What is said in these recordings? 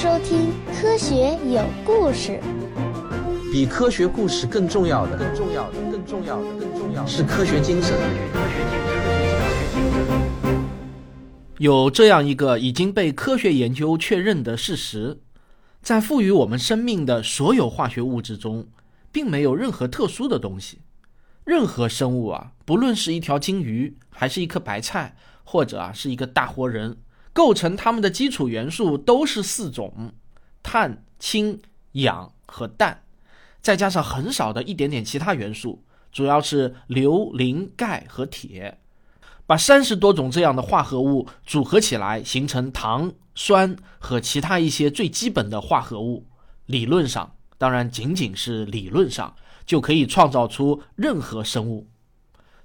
收听《科学有故事》。比科学故事更重要的，更重要的，更重要的，更重要的是科学精神。有这样一个已经被科学研究确认的事实：在赋予我们生命的所有化学物质中，并没有任何特殊的东西。任何生物啊，不论是一条金鱼，还是一颗白菜，或者啊是一个大活人，构成它们的基础元素都是四种：碳、氢、氧和氮，再加上很少的一点点其他元素，主要是硫、磷、钙和铁。把三十多种这样的化合物组合起来，形成糖、酸和其他一些最基本的化合物。理论上，当然仅仅是理论上。就可以创造出任何生物。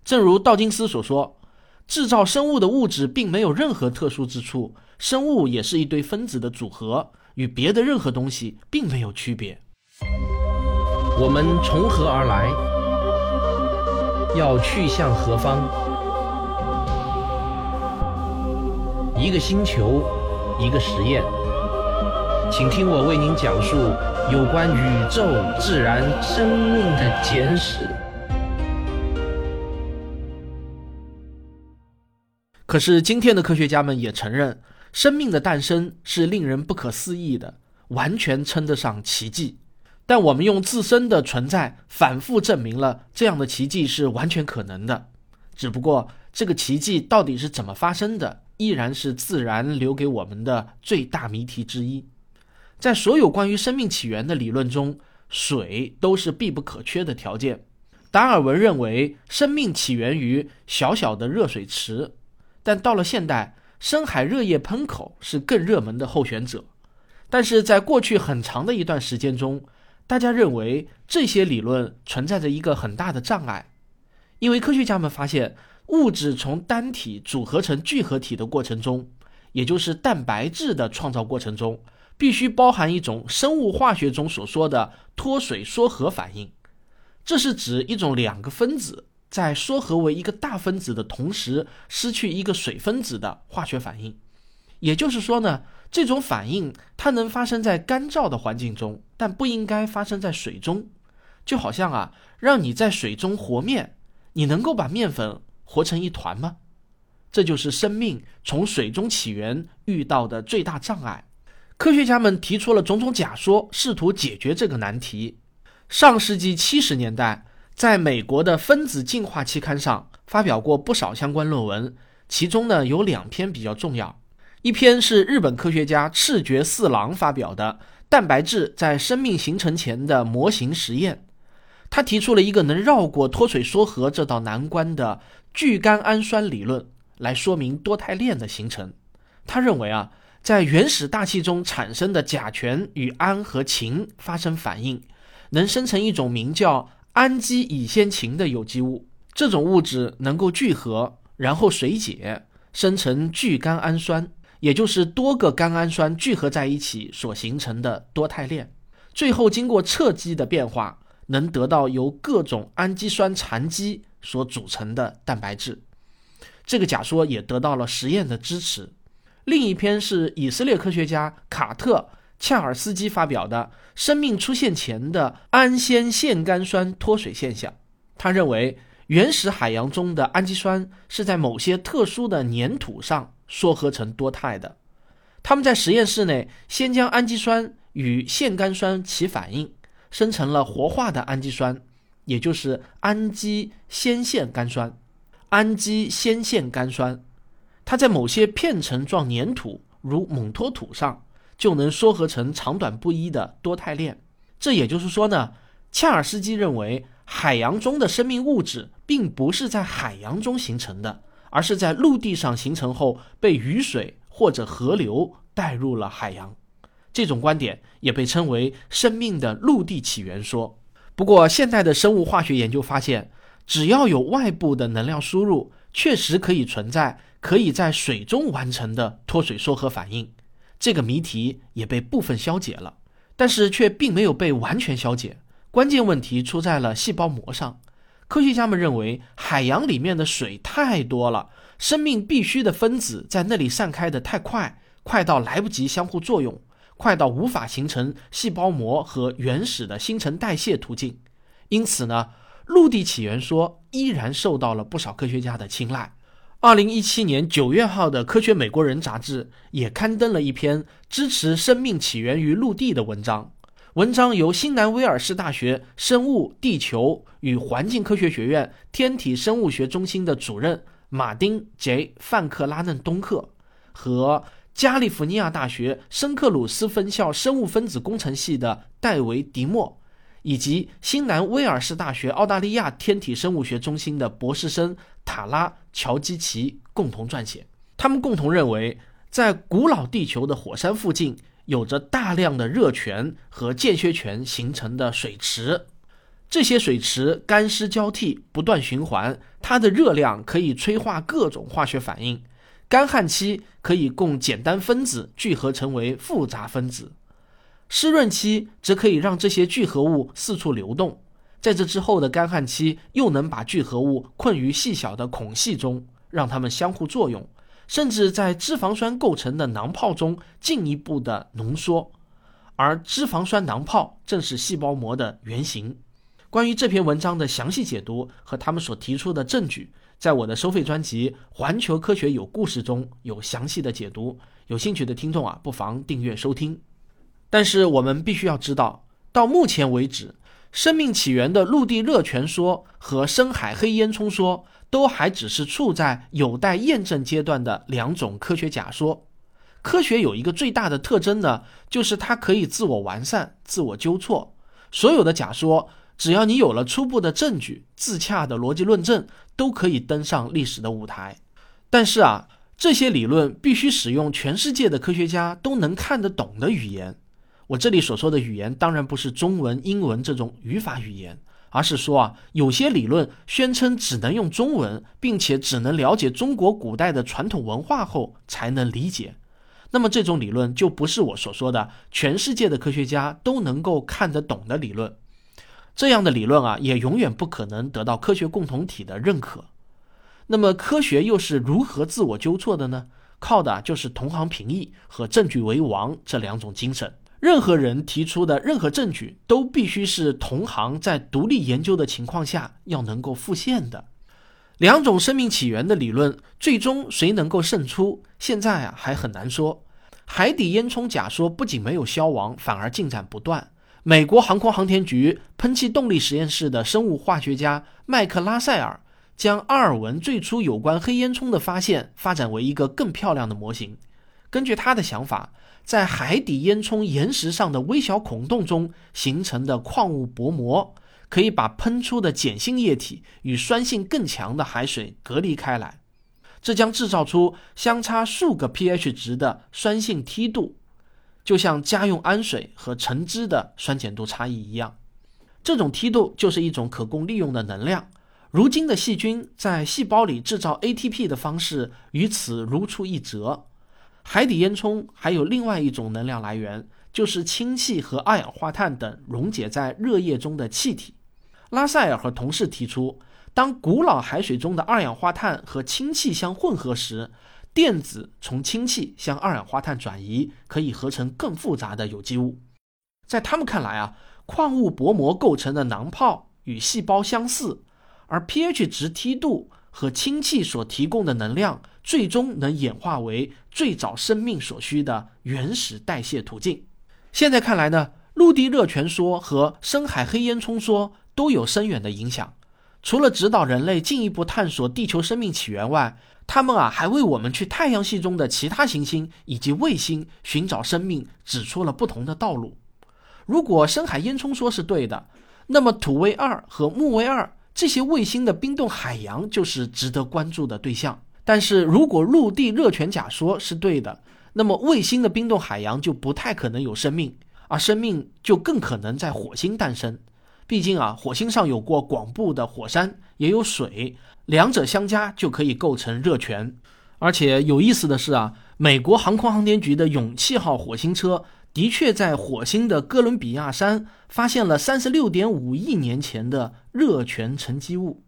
正如道金斯所说，制造生物的物质并没有任何特殊之处，生物也是一堆分子的组合，与别的任何东西并没有区别。我们从何而来？要去向何方？一个星球，一个实验，请听我为您讲述。有关宇宙、自然、生命的简史。可是，今天的科学家们也承认，生命的诞生是令人不可思议的，完全称得上奇迹。但我们用自身的存在反复证明了这样的奇迹是完全可能的。只不过，这个奇迹到底是怎么发生的，依然是自然留给我们的最大谜题之一。在所有关于生命起源的理论中，水都是必不可缺的条件。达尔文认为生命起源于小小的热水池，但到了现代，深海热液喷口是更热门的候选者。但是在过去很长的一段时间中，大家认为这些理论存在着一个很大的障碍，因为科学家们发现，物质从单体组合成聚合体的过程中，也就是蛋白质的创造过程中。必须包含一种生物化学中所说的脱水缩合反应，这是指一种两个分子在缩合为一个大分子的同时失去一个水分子的化学反应。也就是说呢，这种反应它能发生在干燥的环境中，但不应该发生在水中。就好像啊，让你在水中和面，你能够把面粉和成一团吗？这就是生命从水中起源遇到的最大障碍。科学家们提出了种种假说，试图解决这个难题。上世纪七十年代，在美国的分子进化期刊上发表过不少相关论文，其中呢有两篇比较重要。一篇是日本科学家赤觉四郎发表的《蛋白质在生命形成前的模型实验》，他提出了一个能绕过脱水缩合这道难关的聚甘氨酸理论，来说明多肽链的形成。他认为啊。在原始大气中产生的甲醛与氨和氰发生反应，能生成一种名叫氨基乙酰嗪的有机物。这种物质能够聚合，然后水解，生成聚甘氨酸，也就是多个甘氨酸聚合在一起所形成的多肽链。最后经过侧基的变化，能得到由各种氨基酸残基所组成的蛋白质。这个假说也得到了实验的支持。另一篇是以色列科学家卡特·恰尔斯基发表的《生命出现前的氨酰腺苷酸脱水现象》。他认为，原始海洋中的氨基酸是在某些特殊的粘土上缩合成多肽的。他们在实验室内先将氨基酸与腺苷酸起反应，生成了活化的氨基酸，也就是氨基酰腺苷酸。氨基酰腺苷酸。它在某些片层状粘土，如蒙脱土上，就能缩合成长短不一的多肽链。这也就是说呢，恰尔斯基认为海洋中的生命物质并不是在海洋中形成的，而是在陆地上形成后被雨水或者河流带入了海洋。这种观点也被称为生命的陆地起源说。不过，现代的生物化学研究发现，只要有外部的能量输入，确实可以存在。可以在水中完成的脱水缩合反应，这个谜题也被部分消解了，但是却并没有被完全消解。关键问题出在了细胞膜上。科学家们认为，海洋里面的水太多了，生命必需的分子在那里散开的太快，快到来不及相互作用，快到无法形成细胞膜和原始的新陈代谢途径。因此呢，陆地起源说依然受到了不少科学家的青睐。二零一七年九月号的《科学美国人》杂志也刊登了一篇支持生命起源于陆地的文章。文章由新南威尔士大学生物、地球与环境科学学院天体生物学中心的主任马丁 ·J· 范克拉嫩东克和加利福尼亚大学圣克鲁斯分校生物分子工程系的戴维·迪莫，以及新南威尔士大学澳大利亚天体生物学中心的博士生塔拉·乔基奇共同撰写。他们共同认为，在古老地球的火山附近。有着大量的热泉和间歇泉形成的水池，这些水池干湿交替，不断循环，它的热量可以催化各种化学反应。干旱期可以供简单分子聚合成为复杂分子，湿润期则可以让这些聚合物四处流动。在这之后的干旱期，又能把聚合物困于细小的孔隙中，让它们相互作用。甚至在脂肪酸构成的囊泡中进一步的浓缩，而脂肪酸囊泡正是细胞膜的原型。关于这篇文章的详细解读和他们所提出的证据，在我的收费专辑《环球科学有故事》中有详细的解读。有兴趣的听众啊，不妨订阅收听。但是我们必须要知道，到目前为止，生命起源的陆地热泉说和深海黑烟囱说。都还只是处在有待验证阶段的两种科学假说。科学有一个最大的特征呢，就是它可以自我完善、自我纠错。所有的假说，只要你有了初步的证据、自洽的逻辑论证，都可以登上历史的舞台。但是啊，这些理论必须使用全世界的科学家都能看得懂的语言。我这里所说的语言，当然不是中文、英文这种语法语言。而是说啊，有些理论宣称只能用中文，并且只能了解中国古代的传统文化后才能理解。那么这种理论就不是我所说的全世界的科学家都能够看得懂的理论。这样的理论啊，也永远不可能得到科学共同体的认可。那么科学又是如何自我纠错的呢？靠的就是同行评议和证据为王这两种精神。任何人提出的任何证据都必须是同行在独立研究的情况下要能够复现的。两种生命起源的理论最终谁能够胜出，现在啊还很难说。海底烟囱假说不仅没有消亡，反而进展不断。美国航空航天局喷气动力实验室的生物化学家麦克拉塞尔将阿尔文最初有关黑烟囱的发现发展为一个更漂亮的模型。根据他的想法。在海底烟囱岩石上的微小孔洞中形成的矿物薄膜，可以把喷出的碱性液体与酸性更强的海水隔离开来，这将制造出相差数个 pH 值的酸性梯度，就像家用氨水和橙汁的酸碱度差异一样。这种梯度就是一种可供利用的能量。如今的细菌在细胞里制造 ATP 的方式与此如出一辙。海底烟囱还有另外一种能量来源，就是氢气和二氧化碳等溶解在热液中的气体。拉塞尔和同事提出，当古老海水中的二氧化碳和氢气相混合时，电子从氢气向二氧化碳转移，可以合成更复杂的有机物。在他们看来啊，矿物薄膜构成的囊泡与细胞相似，而 pH 值梯度和氢气所提供的能量。最终能演化为最早生命所需的原始代谢途径。现在看来呢，陆地热泉说和深海黑烟囱说都有深远的影响。除了指导人类进一步探索地球生命起源外，他们啊还为我们去太阳系中的其他行星以及卫星寻找生命指出了不同的道路。如果深海烟囱说是对的，那么土卫二和木卫二这些卫星的冰冻海洋就是值得关注的对象。但是如果陆地热泉假说是对的，那么卫星的冰冻海洋就不太可能有生命，而生命就更可能在火星诞生。毕竟啊，火星上有过广布的火山，也有水，两者相加就可以构成热泉。而且有意思的是啊，美国航空航天局的勇气号火星车的确在火星的哥伦比亚山发现了三十六点五亿年前的热泉沉积物。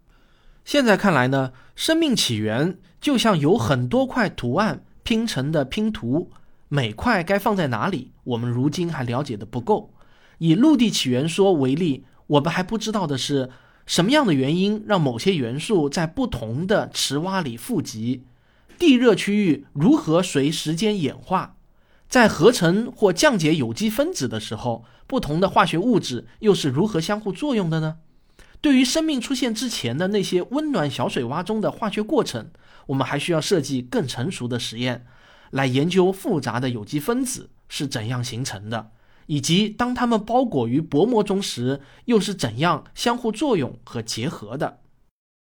现在看来呢，生命起源就像有很多块图案拼成的拼图，每块该放在哪里，我们如今还了解的不够。以陆地起源说为例，我们还不知道的是什么样的原因让某些元素在不同的池洼里富集，地热区域如何随时间演化，在合成或降解有机分子的时候，不同的化学物质又是如何相互作用的呢？对于生命出现之前的那些温暖小水洼中的化学过程，我们还需要设计更成熟的实验，来研究复杂的有机分子是怎样形成的，以及当它们包裹于薄膜中时，又是怎样相互作用和结合的。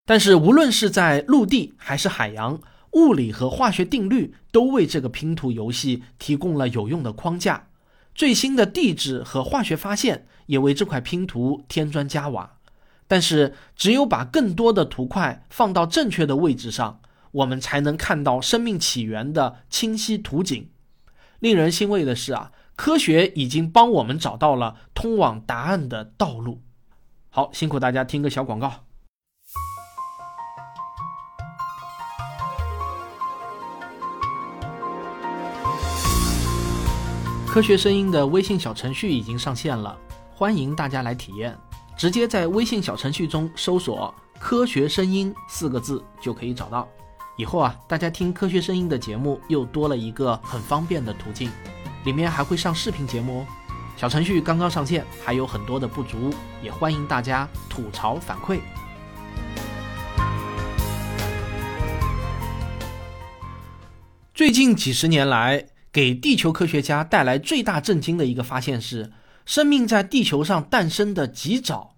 但是，无论是在陆地还是海洋，物理和化学定律都为这个拼图游戏提供了有用的框架。最新的地质和化学发现也为这块拼图添砖加瓦。但是，只有把更多的图块放到正确的位置上，我们才能看到生命起源的清晰图景。令人欣慰的是啊，科学已经帮我们找到了通往答案的道路。好，辛苦大家听个小广告。科学声音的微信小程序已经上线了，欢迎大家来体验。直接在微信小程序中搜索“科学声音”四个字就可以找到。以后啊，大家听科学声音的节目又多了一个很方便的途径，里面还会上视频节目哦。小程序刚刚上线，还有很多的不足，也欢迎大家吐槽反馈。最近几十年来，给地球科学家带来最大震惊的一个发现是。生命在地球上诞生的极早，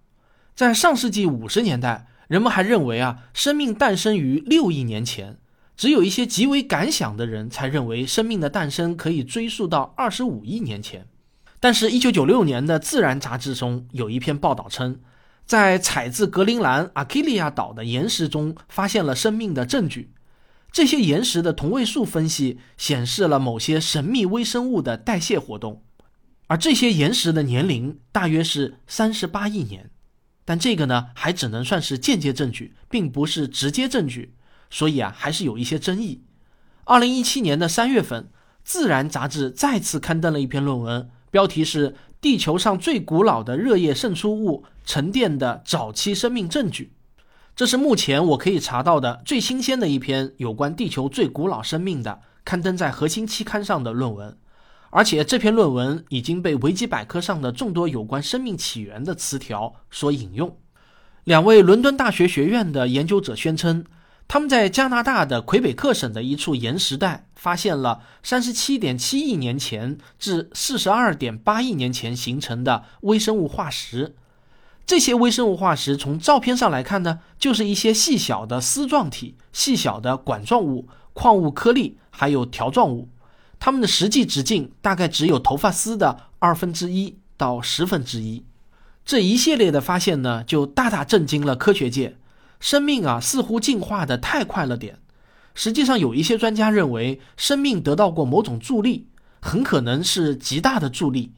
在上世纪五十年代，人们还认为啊，生命诞生于六亿年前。只有一些极为敢想的人才认为生命的诞生可以追溯到二十五亿年前。但是，一九九六年的《自然》杂志中有一篇报道称，在采自格陵兰阿基利亚岛的岩石中发现了生命的证据。这些岩石的同位素分析显示了某些神秘微生物的代谢活动。而这些岩石的年龄大约是三十八亿年，但这个呢还只能算是间接证据，并不是直接证据，所以啊还是有一些争议。二零一七年的三月份，《自然》杂志再次刊登了一篇论文，标题是《地球上最古老的热液渗出物沉淀的早期生命证据》。这是目前我可以查到的最新鲜的一篇有关地球最古老生命的刊登在核心期刊上的论文。而且这篇论文已经被维基百科上的众多有关生命起源的词条所引用。两位伦敦大学学院的研究者宣称，他们在加拿大的魁北克省的一处岩石带发现了三十七点七亿年前至四十二点八亿年前形成的微生物化石。这些微生物化石从照片上来看呢，就是一些细小的丝状体、细小的管状物、矿物颗粒，还有条状物。它们的实际直径大概只有头发丝的二分之一到十分之一。这一系列的发现呢，就大大震惊了科学界。生命啊，似乎进化的太快了点。实际上，有一些专家认为，生命得到过某种助力，很可能是极大的助力。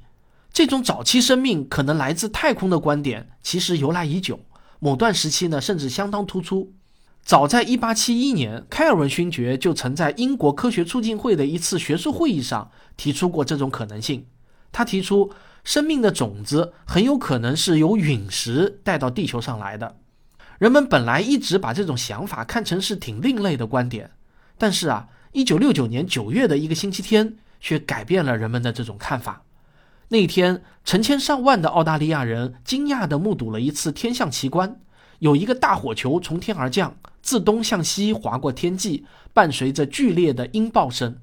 这种早期生命可能来自太空的观点，其实由来已久。某段时期呢，甚至相当突出。早在1871年，开尔文勋爵就曾在英国科学促进会的一次学术会议上提出过这种可能性。他提出，生命的种子很有可能是由陨石带到地球上来的。人们本来一直把这种想法看成是挺另类的观点，但是啊，1969年9月的一个星期天却改变了人们的这种看法。那一天，成千上万的澳大利亚人惊讶地目睹了一次天象奇观。有一个大火球从天而降，自东向西划过天际，伴随着剧烈的音爆声，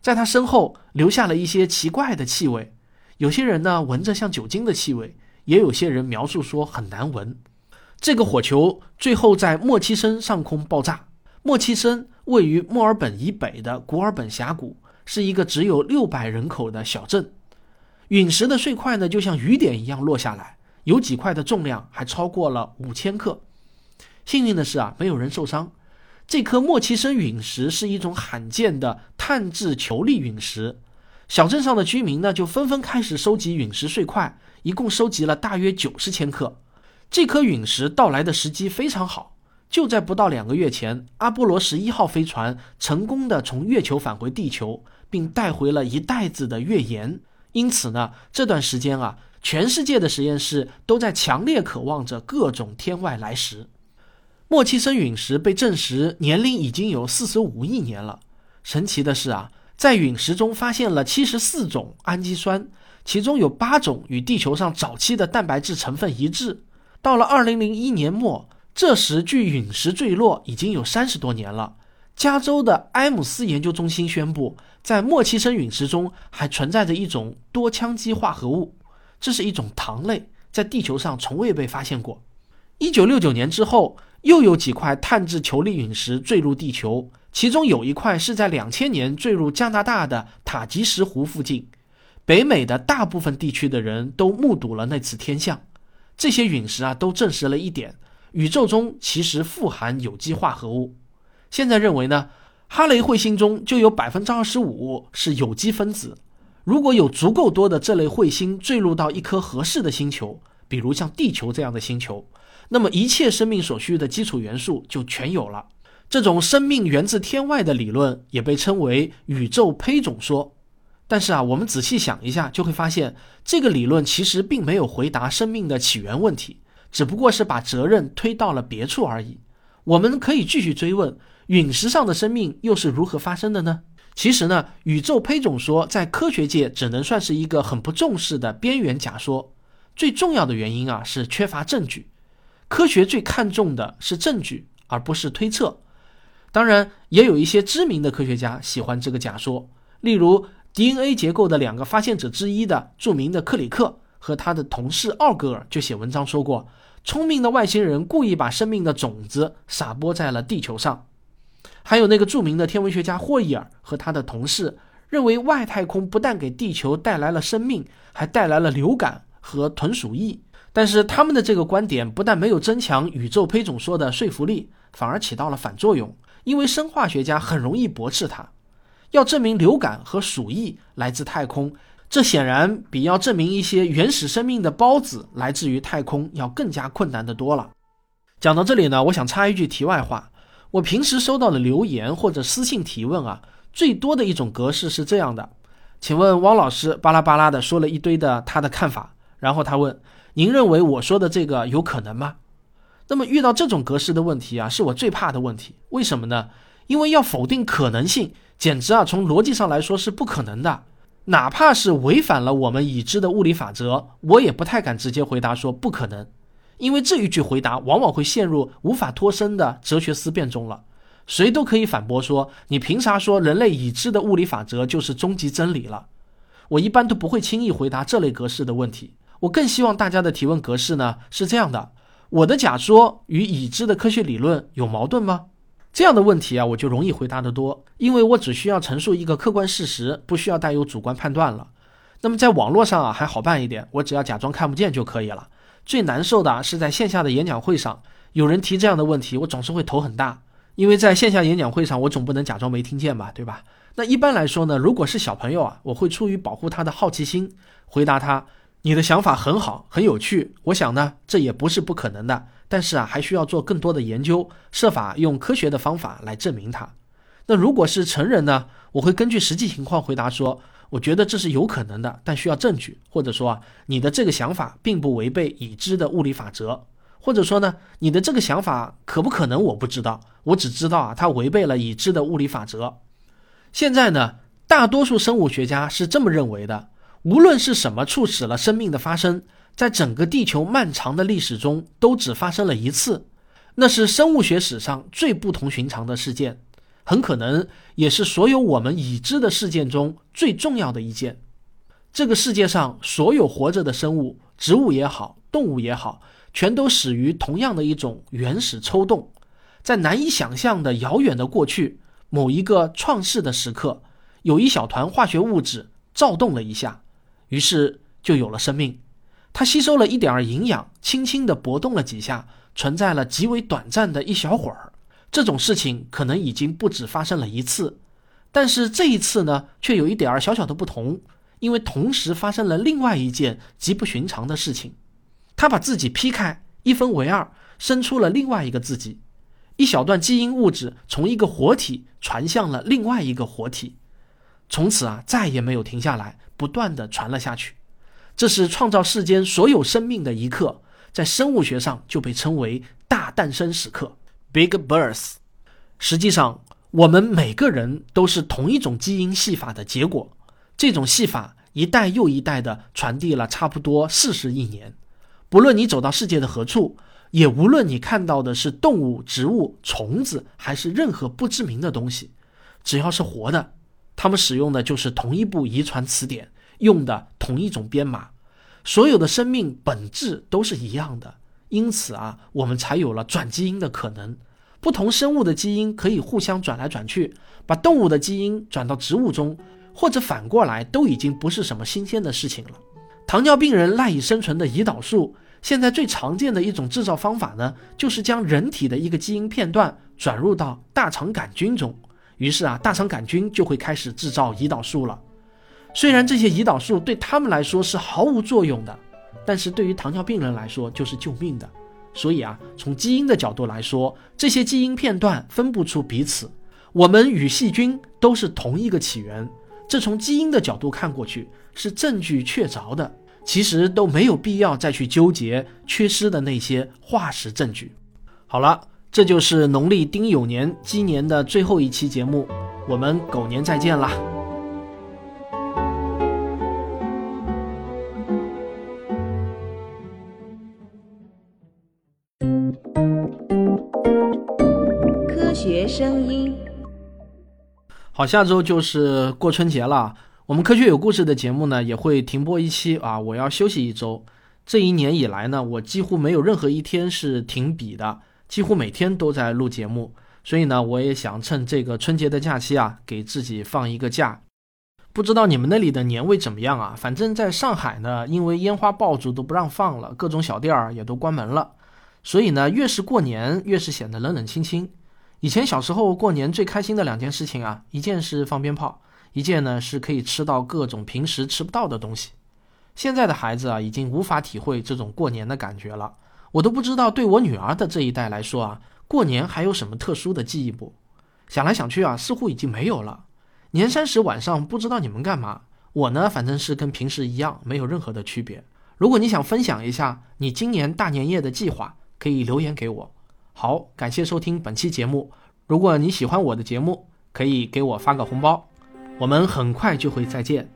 在他身后留下了一些奇怪的气味。有些人呢闻着像酒精的气味，也有些人描述说很难闻。这个火球最后在莫奇森上空爆炸。莫奇森位于墨尔本以北的古尔本峡谷，是一个只有六百人口的小镇。陨石的碎块呢，就像雨点一样落下来。有几块的重量还超过了五千克。幸运的是啊，没有人受伤。这颗莫奇森陨石是一种罕见的碳质球粒陨石。小镇上的居民呢，就纷纷开始收集陨石碎块，一共收集了大约九十千克。这颗陨石到来的时机非常好，就在不到两个月前，阿波罗十一号飞船成功的从月球返回地球，并带回了一袋子的月岩。因此呢，这段时间啊，全世界的实验室都在强烈渴望着各种天外来石。莫契生陨石被证实年龄已经有四十五亿年了。神奇的是啊，在陨石中发现了七十四种氨基酸，其中有八种与地球上早期的蛋白质成分一致。到了二零零一年末，这时距陨石坠落已经有三十多年了。加州的埃姆斯研究中心宣布，在莫契生陨石中还存在着一种多羟基化合物，这是一种糖类，在地球上从未被发现过。一九六九年之后，又有几块碳质球粒陨石坠入地球，其中有一块是在两千年坠入加拿大的塔吉什湖附近。北美的大部分地区的人都目睹了那次天象。这些陨石啊，都证实了一点：宇宙中其实富含有机化合物。现在认为呢，哈雷彗星中就有百分之二十五是有机分子。如果有足够多的这类彗星坠入到一颗合适的星球，比如像地球这样的星球，那么一切生命所需的基础元素就全有了。这种生命源自天外的理论也被称为宇宙胚种说。但是啊，我们仔细想一下，就会发现这个理论其实并没有回答生命的起源问题，只不过是把责任推到了别处而已。我们可以继续追问。陨石上的生命又是如何发生的呢？其实呢，宇宙胚种说在科学界只能算是一个很不重视的边缘假说。最重要的原因啊是缺乏证据。科学最看重的是证据，而不是推测。当然，也有一些知名的科学家喜欢这个假说，例如 DNA 结构的两个发现者之一的著名的克里克和他的同事奥格尔就写文章说过，聪明的外星人故意把生命的种子撒播在了地球上。还有那个著名的天文学家霍伊尔和他的同事认为，外太空不但给地球带来了生命，还带来了流感和豚鼠疫。但是他们的这个观点不但没有增强宇宙胚种说的说服力，反而起到了反作用，因为生化学家很容易驳斥它。要证明流感和鼠疫来自太空，这显然比要证明一些原始生命的孢子来自于太空要更加困难的多了。讲到这里呢，我想插一句题外话。我平时收到的留言或者私信提问啊，最多的一种格式是这样的：请问汪老师巴拉巴拉的说了一堆的他的看法，然后他问您认为我说的这个有可能吗？那么遇到这种格式的问题啊，是我最怕的问题。为什么呢？因为要否定可能性，简直啊从逻辑上来说是不可能的。哪怕是违反了我们已知的物理法则，我也不太敢直接回答说不可能。因为这一句回答往往会陷入无法脱身的哲学思辨中了，谁都可以反驳说：“你凭啥说人类已知的物理法则就是终极真理了？”我一般都不会轻易回答这类格式的问题。我更希望大家的提问格式呢是这样的：我的假说与已知的科学理论有矛盾吗？这样的问题啊，我就容易回答得多，因为我只需要陈述一个客观事实，不需要带有主观判断了。那么在网络上啊还好办一点，我只要假装看不见就可以了。最难受的是在线下的演讲会上，有人提这样的问题，我总是会头很大，因为在线下演讲会上，我总不能假装没听见吧，对吧？那一般来说呢，如果是小朋友啊，我会出于保护他的好奇心，回答他：“你的想法很好，很有趣。我想呢，这也不是不可能的，但是啊，还需要做更多的研究，设法用科学的方法来证明它。”那如果是成人呢，我会根据实际情况回答说。我觉得这是有可能的，但需要证据，或者说啊，你的这个想法并不违背已知的物理法则，或者说呢，你的这个想法可不可能我不知道，我只知道啊，它违背了已知的物理法则。现在呢，大多数生物学家是这么认为的：无论是什么促使了生命的发生，在整个地球漫长的历史中都只发生了一次，那是生物学史上最不同寻常的事件。很可能也是所有我们已知的事件中最重要的一件。这个世界上所有活着的生物，植物也好，动物也好，全都始于同样的一种原始抽动。在难以想象的遥远的过去，某一个创世的时刻，有一小团化学物质躁动了一下，于是就有了生命。它吸收了一点儿营养，轻轻地搏动了几下，存在了极为短暂的一小会儿。这种事情可能已经不止发生了一次，但是这一次呢，却有一点儿小小的不同，因为同时发生了另外一件极不寻常的事情。他把自己劈开，一分为二，生出了另外一个自己。一小段基因物质从一个活体传向了另外一个活体。从此啊再也没有停下来，不断的传了下去。这是创造世间所有生命的一刻，在生物学上就被称为大诞生时刻 （Big Birth）。实际上，我们每个人都是同一种基因戏法的结果，这种戏法一代又一代的传递了差不多四十亿年。不论你走到世界的何处，也无论你看到的是动物、植物、虫子，还是任何不知名的东西，只要是活的，它们使用的就是同一部遗传词典，用的同一种编码。所有的生命本质都是一样的，因此啊，我们才有了转基因的可能。不同生物的基因可以互相转来转去，把动物的基因转到植物中，或者反过来，都已经不是什么新鲜的事情了。糖尿病人赖以生存的胰岛素，现在最常见的一种制造方法呢，就是将人体的一个基因片段转入到大肠杆菌中，于是啊，大肠杆菌就会开始制造胰岛素了。虽然这些胰岛素对他们来说是毫无作用的，但是对于糖尿病人来说就是救命的。所以啊，从基因的角度来说，这些基因片段分不出彼此。我们与细菌都是同一个起源，这从基因的角度看过去是证据确凿的。其实都没有必要再去纠结缺失的那些化石证据。好了，这就是农历丁酉年鸡年的最后一期节目，我们狗年再见啦！好，下周就是过春节了。我们科学有故事的节目呢，也会停播一期啊。我要休息一周。这一年以来呢，我几乎没有任何一天是停笔的，几乎每天都在录节目。所以呢，我也想趁这个春节的假期啊，给自己放一个假。不知道你们那里的年味怎么样啊？反正在上海呢，因为烟花爆竹都不让放了，各种小店儿也都关门了。所以呢，越是过年，越是显得冷冷清清。以前小时候过年最开心的两件事情啊，一件是放鞭炮，一件呢是可以吃到各种平时吃不到的东西。现在的孩子啊，已经无法体会这种过年的感觉了。我都不知道对我女儿的这一代来说啊，过年还有什么特殊的记忆不？想来想去啊，似乎已经没有了。年三十晚上不知道你们干嘛，我呢反正是跟平时一样，没有任何的区别。如果你想分享一下你今年大年夜的计划，可以留言给我。好，感谢收听本期节目。如果你喜欢我的节目，可以给我发个红包。我们很快就会再见。